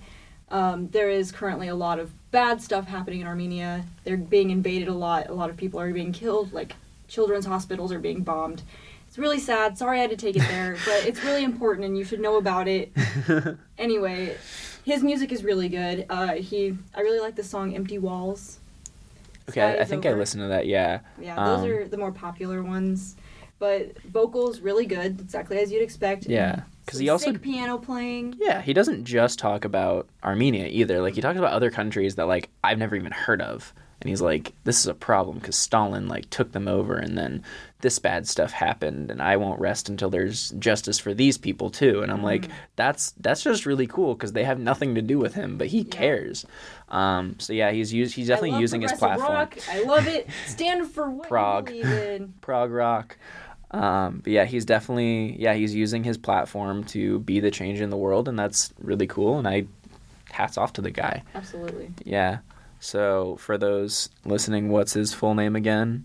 Um, there is currently a lot of bad stuff happening in Armenia. They're being invaded a lot. A lot of people are being killed. Like children's hospitals are being bombed. It's really sad. Sorry I had to take it there, but it's really important and you should know about it. Anyway, his music is really good. Uh, he, I really like the song "Empty Walls." Okay, I, I think I listened to that. Yeah. Yeah, those Um, are the more popular ones. But vocals really good, exactly as you'd expect. Yeah, because he also- piano playing. Yeah, he doesn't just talk about Armenia either. Like he talks about other countries that like I've never even heard of. And he's like, "This is a problem because Stalin like took them over, and then this bad stuff happened, and I won't rest until there's justice for these people too." And I'm like, Mm-hmm. "That's that's just really cool because they have nothing to do with him, but he cares." Um, so yeah, he's used he's definitely using his platform. Rock. I love it. Stand for what Prog. you believe in. prog rock. Um, but yeah, he's definitely yeah he's using his platform to be the change in the world, and that's really cool. And I hats off to the guy. Absolutely. Yeah. So for those listening, what's his full name again?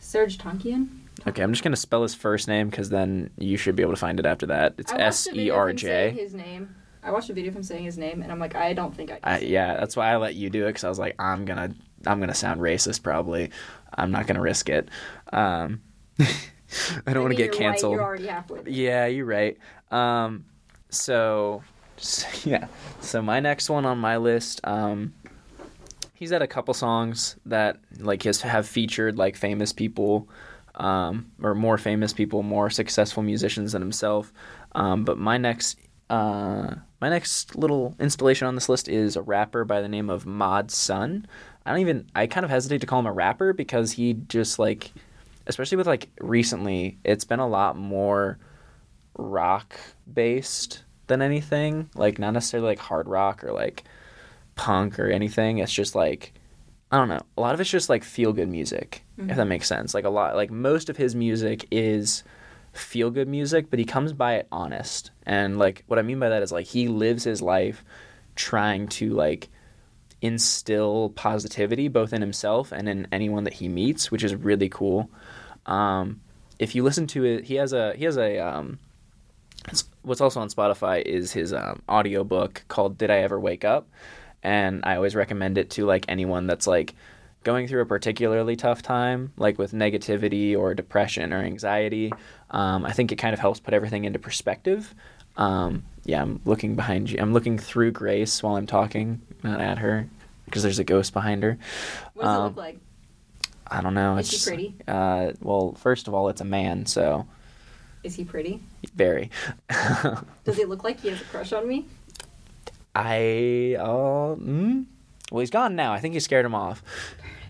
Serj Tankian. Okay, I'm just gonna spell his first name because then you should be able to find it after that. It's S E R J. His name. I watched a video of him saying his name, and I'm like, I don't think I. Can I- Yeah, that's why I let you do it because I was like, I'm gonna I'm gonna sound racist probably. I'm not gonna risk it. Um, I don't want to get canceled. you're already halfway. there. Yeah, you're right. Um, so, yeah. So my next one on my list, um, he's had a couple songs that like his have featured like famous people, um, or more famous people, more successful musicians than himself. Um, but my next, uh, my next little installation on this list is a rapper by the name of Mod Sun. I don't even. I kind of hesitate to call him a rapper because he just like, especially with like recently, it's been a lot more rock based than anything. Like not necessarily like hard rock or like punk or anything. It's just like I don't know. A lot of it's just like feel good music, if mm-hmm. that makes sense. Like a lot like most of his music is feel good music, but he comes by it honest. And like what I mean by that is like he lives his life trying to like instill positivity both in himself and in anyone that he meets, which is really cool. Um, if you listen to it, he has a he has a um, what's also on Spotify is his um, audio book called "Did I Ever Wake Up," and I always recommend it to like anyone that's like going through a particularly tough time, like with negativity or depression or anxiety. Um, I think it kind of helps put everything into perspective. Um, yeah, I'm looking behind you. I'm looking through Grace while I'm talking, not at her, because there's a ghost behind her. What does it Um, look like? I don't know. Is he it's, pretty? Uh, well, first of all, it's a man, so Is he pretty? very. Does it look like he has a crush on me? I uh, mm? well, he's gone now. I think he scared him off.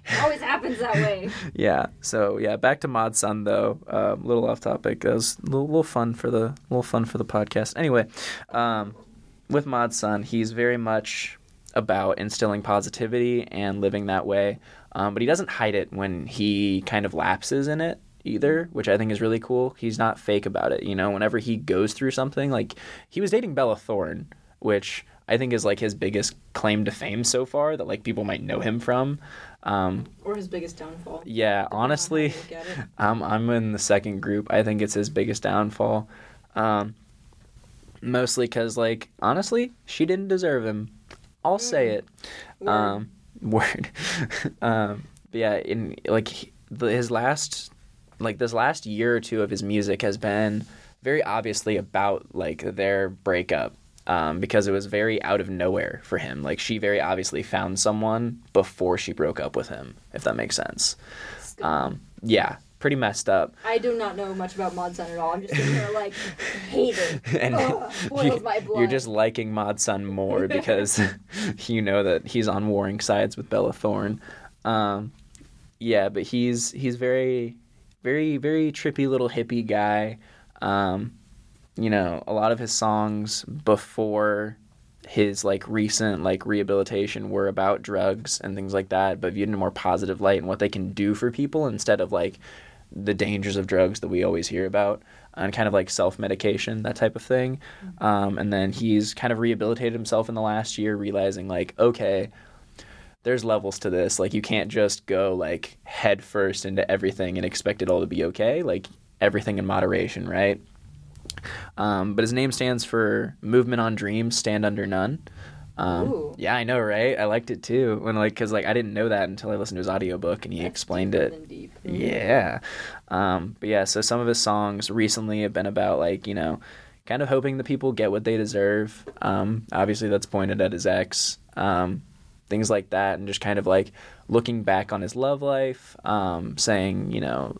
It always happens that way. Yeah. So yeah, back to Mod Sun though. A little off topic. That was a little, little fun for the little fun for the podcast. Anyway, um, with Mod Sun, he's very much about instilling positivity and living that way. Um, but he doesn't hide it when he kind of lapses in it either, which I think is really cool. He's not fake about it. You know, whenever he goes through something, like he was dating Bella Thorne, which I think is like his biggest claim to fame so far that like people might know him from. Um, Or his biggest downfall. yeah, Depending on how honestly, you look at it. I'm I'm in the second group. I think it's his biggest downfall. Um, mostly because, like, honestly, she didn't deserve him. I'll say it. Word. Um, word. um, but yeah, in like the, his last, like this last year or two of his music has been very obviously about like their breakup. Um, because it was very out of nowhere for him. Like she very obviously found someone before she broke up with him, if that makes sense. Um, yeah, pretty messed up. I do not know much about Mod Sun at all. I'm just sitting here like, hate it. and Ugh, boils you, my blood. you're just liking Mod Sun more because you know that he's on warring sides with Bella Thorne. Um, yeah, but he's he's very, very, very trippy little hippie guy. Um, you know, a lot of his songs before his like recent like rehabilitation were about drugs and things like that, but viewed in a more positive light and what they can do for people instead of like the dangers of drugs that we always hear about and kind of like self medication, that type of thing. Um, and then he's kind of rehabilitated himself in the last year, realizing like, okay, there's levels to this. Like you can't just go like head first into everything and expect it all to be okay. Like everything in moderation, right? Um, but his name stands for Movement on Dreams, Stand Under None. Um, yeah, I know, right? I liked it too. When like, cause like I didn't know that until I listened to his audiobook and he That's explained it. deep. Yeah. Um, but yeah, so some of his songs recently have been about like, you know, kind of hoping that people get what they deserve. Um, obviously that's pointed at his ex. Um, things like that and just kind of like looking back on his love life, um, saying, you know,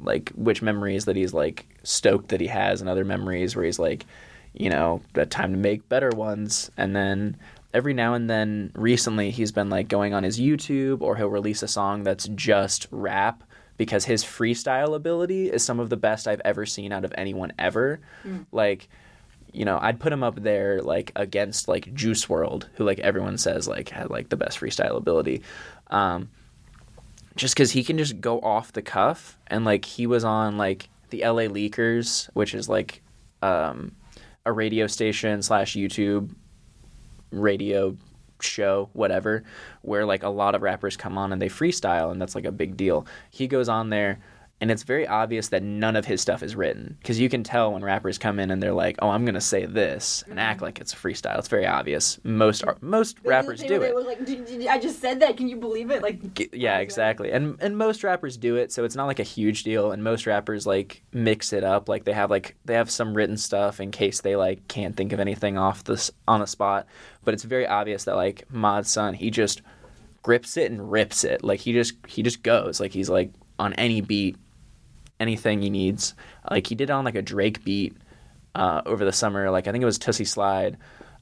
like which memories that he's like stoked that he has and other memories where he's like, you know, that time to make better ones and then every now and then recently he's been like going on his YouTube or he'll release a song that's just rap because his freestyle ability is some of the best I've ever seen out of anyone ever. Like you know, I'd put him up there like against like Juice WRLD, who like everyone says like had like the best freestyle ability. Um just cuz he can just go off the cuff and like he was on like the LA Leakers, which is like um a radio station slash YouTube radio show, whatever, where like a lot of rappers come on and they freestyle, and that's like a big deal. He goes on there, and it's very obvious that none of his stuff is written because you can tell when rappers come in and they're like, "Oh, I'm gonna say this" and act mm-hmm. like it's a freestyle. It's very obvious. Most ar- most rappers they, do they it. were like, "Did- did- I just said that. Can you believe it? Like, Yeah, exactly. And and most rappers do it, so it's not like a huge deal. And most rappers like mix it up. Like they have like they have some written stuff in case they like can't think of anything off this on the spot. But it's very obvious that like Mod Sun, he just grips it and rips it. Like he just he just goes. Like he's like on any beat, anything he needs. Like he did on like a Drake beat uh, over the summer. Like I think it was Toosie Slide,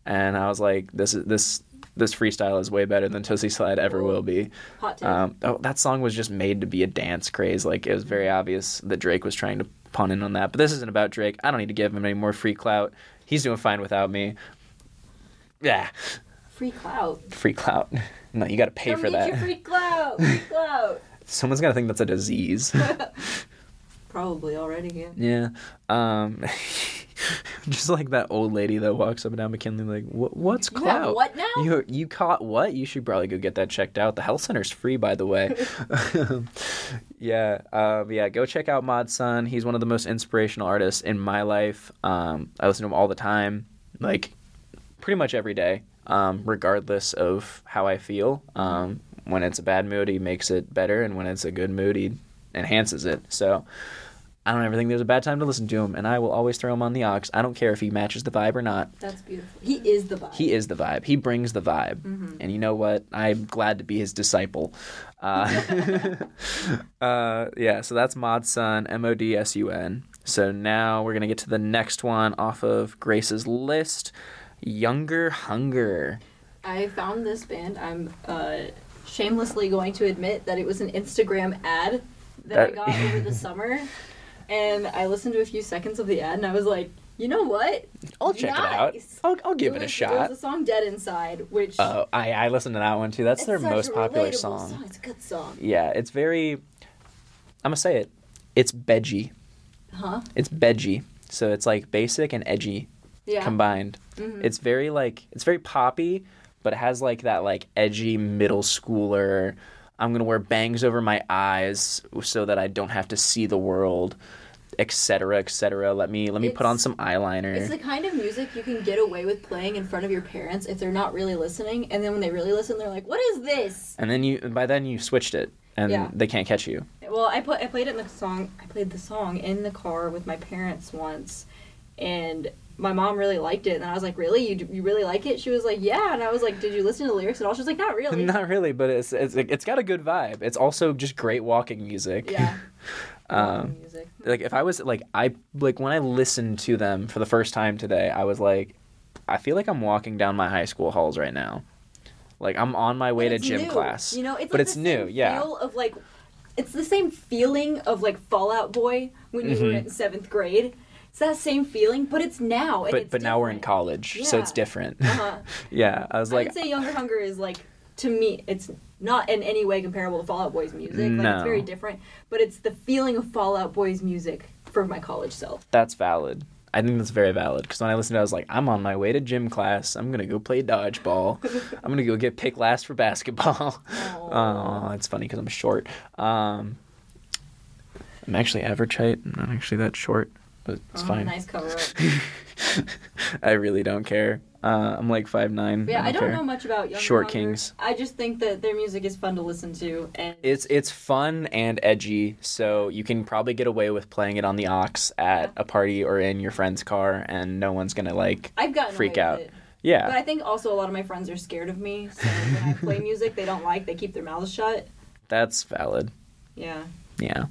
and I was like, this is this this freestyle is way better than Toosie Slide ever will be. hot take. Um, oh, that song was just made to be a dance craze. Like it was very obvious that Drake was trying to pun in on that. But this isn't about Drake. I don't need to give him any more free clout. He's doing fine without me. Yeah, free clout. free clout. No, you got to pay Come for that. your free clout. Free clout. Someone's gonna think that's a disease. Probably already. Yeah. yeah. Um, Just like that old lady that walks up and down McKinley, like, what, what's clout? what now? You you caught what? You should probably go get that checked out. The health center's free, by the way. yeah, um, yeah. Go check out Mod Sun. He's one of the most inspirational artists in my life. Um, I listen to him all the time, like pretty much every day, um, regardless of how I feel. Um, when it's a bad mood, he makes it better, and when it's a good mood, he enhances it. So. I don't ever think there's a bad time to listen to him, and I will always throw him on the aux. I don't care if he matches the vibe or not. That's beautiful. He is the vibe. He is the vibe. He brings the vibe. Mm-hmm. And you know what? I'm glad to be his disciple. Uh, uh, yeah, so that's Mod Sun, M O D S U N. So now we're going to get to the next one off of Grace's list Younger Hunger. I found this band. I'm uh, shamelessly going to admit that it was an Instagram ad that, I got over the summer, and I listened to a few seconds of the ad, and I was like, you know what? I'll check it out. I'll, I'll give it, was, a shot. There's a song "Dead Inside," which Oh, I, I listened to that one too. That's their most popular relatable song. It's a good song, Yeah, it's very. I'm going to say it. It's bedgy. huh? It's bedgy. So it's like basic and edgy Yeah. combined. Mhm. It's very like it's very poppy, but it has like that like edgy middle schooler. I'm gonna wear bangs over my eyes so that I don't have to see the world, etc. etc. Let me let me put on some eyeliner. It's the kind of music you can get away with playing in front of your parents if they're not really listening, and then when they really listen, they're like, "What is this?" and then you by then you switched it and Yeah. they can't catch you. Well, I put I played it in the song. I played the song in the car with my parents once, and my mom really liked it. And I was like, "Really? You you really like it?" She was like, "Yeah." And I was like, "Did you listen to the lyrics at all?" She was like, "Not really." Not really, but it's it's it's got a good vibe. It's also just great walking music. Yeah. Um, music. like if I was like I like when I listened to them for the first time today, I was like, I feel like I'm walking down my high school halls right now. Like I'm on my way to gym new, class. You know, it's but like it's the new, same yeah. Feel of like, it's the same feeling of like Fall Out Boy when you were Mhm. in seventh grade. It's that same feeling, but it's now. But it's but now we're in college, so it's different. Uh-huh. yeah, I was like, I'd say Younger Hunger is like to me, it's not in any way comparable to Fall Out Boy's music. Like No. it's very different, but it's the feeling of Fall Out Boy's music for my college self. that's valid. I think that's very valid because when I listened, to it, I was like, I'm on my way to gym class. I'm gonna go play dodgeball. I'm gonna go get picked last for basketball. Oh, it's funny because I'm short. Um, I'm actually average height. I'm not actually that short, but it's Oh, fine. Nice cover up. I really don't care. Uh, I'm like five nine. Yeah, I don't care. know much about Younger Short Hunger. Kings. I just think that their music is fun to listen to, and It's it's fun and edgy, so you can probably get away with playing it on the aux at a party or in your friend's car, and no one's gonna like I've gotten freak out. Yeah. But I think also a lot of my friends are scared of me, so when I play music they don't like, they keep their mouths shut. That's valid. Yeah. Yeah.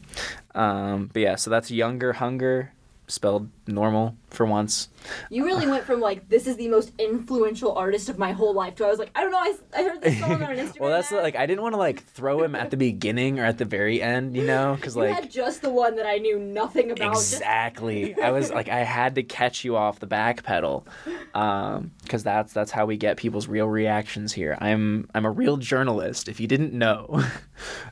Um, but yeah, so that's younger hunger spelled normal for once. You really went from like this is the most influential artist of my whole life to I was like I don't know I, I heard this song on Instagram. well, that's ad. like I didn't want to like throw him at the beginning or at the very end, you know, because you like had just the one that I knew nothing about. Exactly. I was like, I had to catch you off the back pedal, because that's that's how we get people's real reactions here. I'm I'm a real journalist. If you didn't know,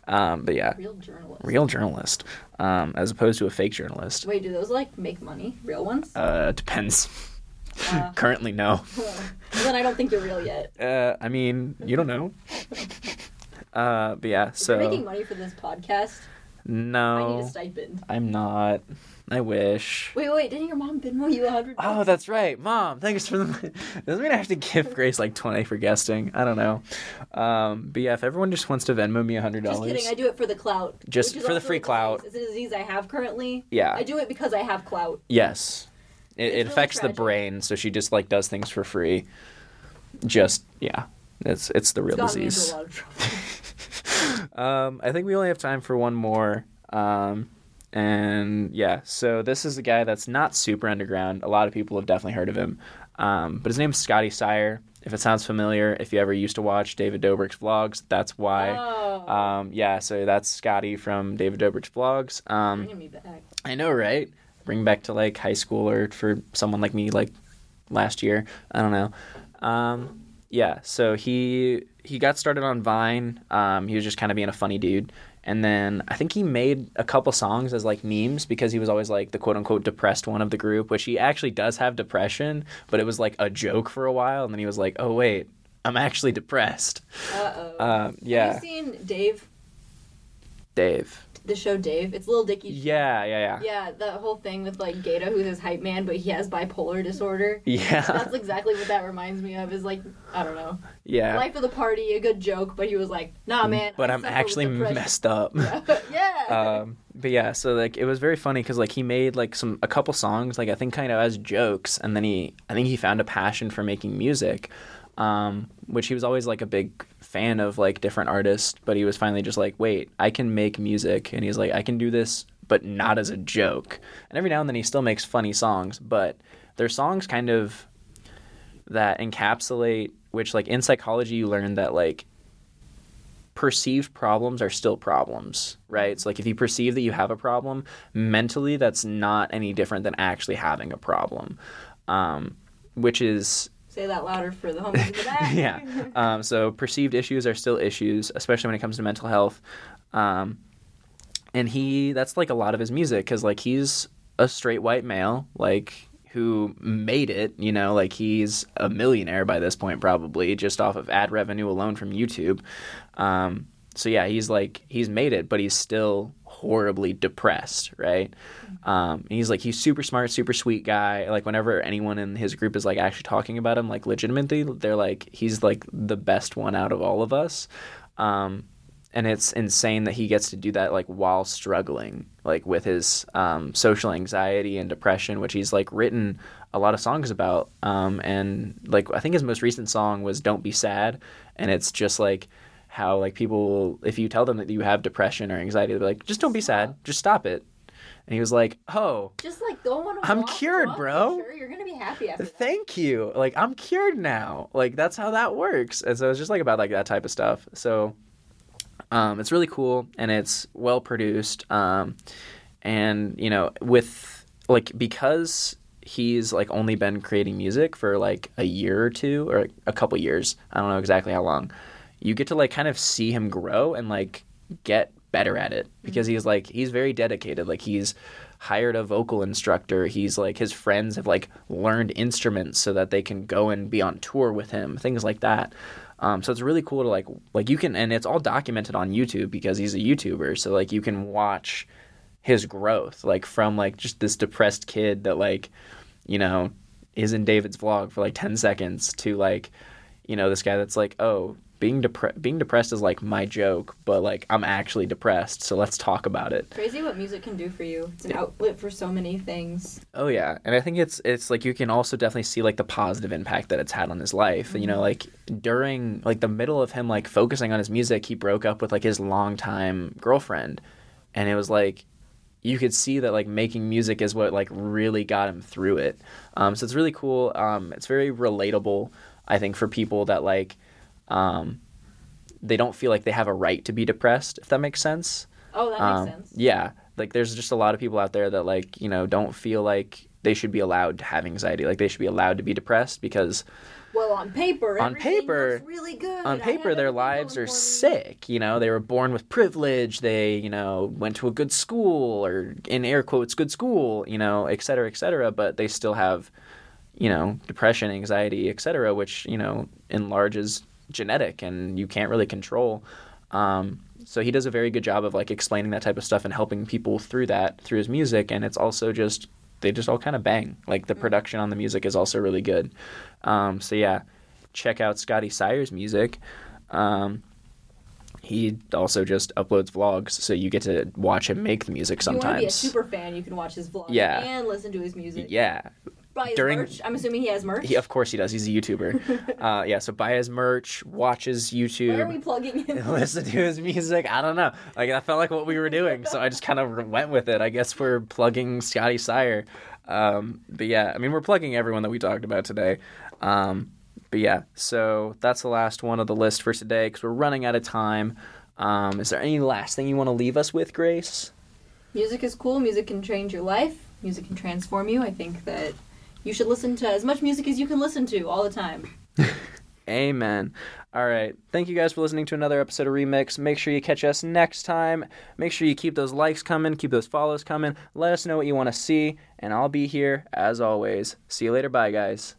um, but yeah, real journalist. real journalist, um, as opposed to a fake journalist. Wait, do those like make money? Real ones? Uh, depends. Uh, Currently, no. then I don't think you're real yet. Uh, I mean, you don't know. Uh, but yeah, If you're making money for this podcast, No. I need a stipend. I'm not. I wish. Wait, wait, didn't your mom Venmo you a hundred? Oh, that's right, Mom. Thanks for the. Doesn't mean I have to give Grace like twenty for guesting. I don't know. Um, but yeah, if everyone just wants to Venmo me a hundred Just kidding. I do it for the clout. Just for the free clout. It's a disease I have currently. Yeah. I do it because I have clout. yes, it, it really affects the brain, so she just like does things for free. Just yeah, it's it's the real It's gotten me into disease. a lot of trouble. Um, I think we only have time for one more. Um, and yeah, so this is a guy that's not super underground. A lot of people have definitely heard of him. Um, but his name's Scotty Sire. If it sounds familiar, if you ever used to watch David Dobrik's vlogs, that's why. Oh, Um, yeah, so that's Scotty from David Dobrik's vlogs. Um, bringing me back. I know, right? Bring back to like high school or for someone like me, like last year. I don't know. Um, yeah, so he he got started on Vine. Um, he was just kind of being a funny dude. And then I think he made a couple songs as like memes because he was always like the quote unquote depressed one of the group, which he actually does have depression, but it was like a joke for a while. And then he was like, oh, wait, I'm actually depressed. Uh oh. Um, yeah. Have you seen Dave? Dave. The show Dave. It's Lil Dicky. Yeah, yeah, yeah. Yeah, the whole thing with like GaTa, who's his hype man, but he has bipolar disorder. Yeah. That's exactly what that reminds me of. Is like I don't know, Yeah. life of the party, a good joke, but he was like, nah, man. but I I'm actually messed up. yeah. um, but yeah, so like it was very funny because like he made like some a couple songs like I think kind of as jokes, and then he I think he found a passion for making music, um, which he was always like a big fan of like different artists, but he was finally just like, wait, I can make music, and he's like, I can do this, but not as a joke. And every now and then he still makes funny songs, but they're songs kind of that encapsulate which like in psychology you learn that like perceived problems are still problems, right? So like if you perceive that you have a problem, mentally that's not any different than actually having a problem. Um, which is Say that louder for the homies in the back. yeah. Um, so perceived issues are still issues, especially when it comes to mental health. Um, and he, that's like a lot of his music because like he's a straight white male, like who made it. You know, like he's a millionaire by this point, probably just off of ad revenue alone from YouTube. Um, so yeah, he's like he's made it, but he's still horribly depressed, right? Um, and he's like he's super smart, super sweet guy. Like whenever anyone in his group is like actually talking about him, like legitimately, they're like he's like the best one out of all of us. Um, and it's insane that he gets to do that like while struggling like with his um, social anxiety and depression which he's like written a lot of songs about um, and like i think his most recent song was don't be sad and it's just like how like people if you tell them that you have depression or anxiety they're like just don't be sad. just stop it. And he was like oh Just like go on a I'm walk, cured, walk, bro. Sure, you're gonna be happy after that. thank you. Like i'm cured now. Like that's how that works. And so it's just like about like that type of stuff. So um, it's really cool and it's well produced um, and you know with like because he's like only been creating music for like a year or two or a couple years i don't know exactly how long you get to like kind of see him grow and like get better at it because he's like he's very dedicated. Like he's hired a vocal instructor. He's like his friends have like learned instruments so that they can go and be on tour with him things like that. Um, so it's really cool to like like you can and it's all documented on youtube because he's a youtuber. So like you can watch his growth like from like just this depressed kid that like you know is in david's vlog for like 10 seconds to like you know this guy that's like oh being depre- being depressed is like my joke but like i'm actually depressed so let's talk about it Crazy what music can do for you. It's an outlet for so many things. Oh yeah, and I think it's it's like you can also definitely see like the positive impact that it's had on his life. You know, like during like the middle of him like focusing on his music, he broke up with like his longtime girlfriend, and it was like you could see that like making music is what like really got him through it. Um, so it's really cool. Um, it's very relatable, I think, for people that like um, they don't feel like they have a right to be depressed. If that makes sense. Oh, that makes Um, sense. Yeah, like there's just a lot of people out there that like you know don't feel like they should be allowed to have anxiety. Like they should be allowed to be depressed because Well, on paper, On paper- really good. on paper their lives are sick. You know, they were born with privilege. They you know went to a good school or in air quotes good school. You know, et cetera, et cetera. But they still have you know depression, anxiety, et cetera, which you know enlarges genetic and you can't really control. Um, so he does a very good job of like explaining that type of stuff and helping people through that through his music. And it's also just they just all kind of bang. Like the production on the music is also really good. Um, so yeah, check out Scotty Sire's music. Um, he also just uploads vlogs, so you get to watch him make the music If you want to be a sometimes. super fan, you can watch his vlog Yeah. and listen to his music. yeah, Buy his During- merch. I'm assuming he has merch. he, of course he does. He's a YouTuber. uh, yeah, so buy his merch, watch his YouTube. Why are we plugging him? listen to his music. I don't know. Like that felt like what we were doing, so I just kind of went with it. I guess we're plugging Scotty Sire. Um, but yeah, I mean we're plugging everyone that we talked about today. Um, but yeah, so that's the last one of the list for today because we're running out of time. Um, is there any last thing you want to leave us with, Grace? Music is cool. Music can change your life. Music can transform you. I think that you should listen to as much music as you can listen to all the time. Amen. All right. Thank you guys for listening to another episode of Remix. Make sure you catch us next time. Make sure you keep those likes coming, keep those follows coming. Let us know what you want to see, and I'll be here as always. See you later. Bye, guys.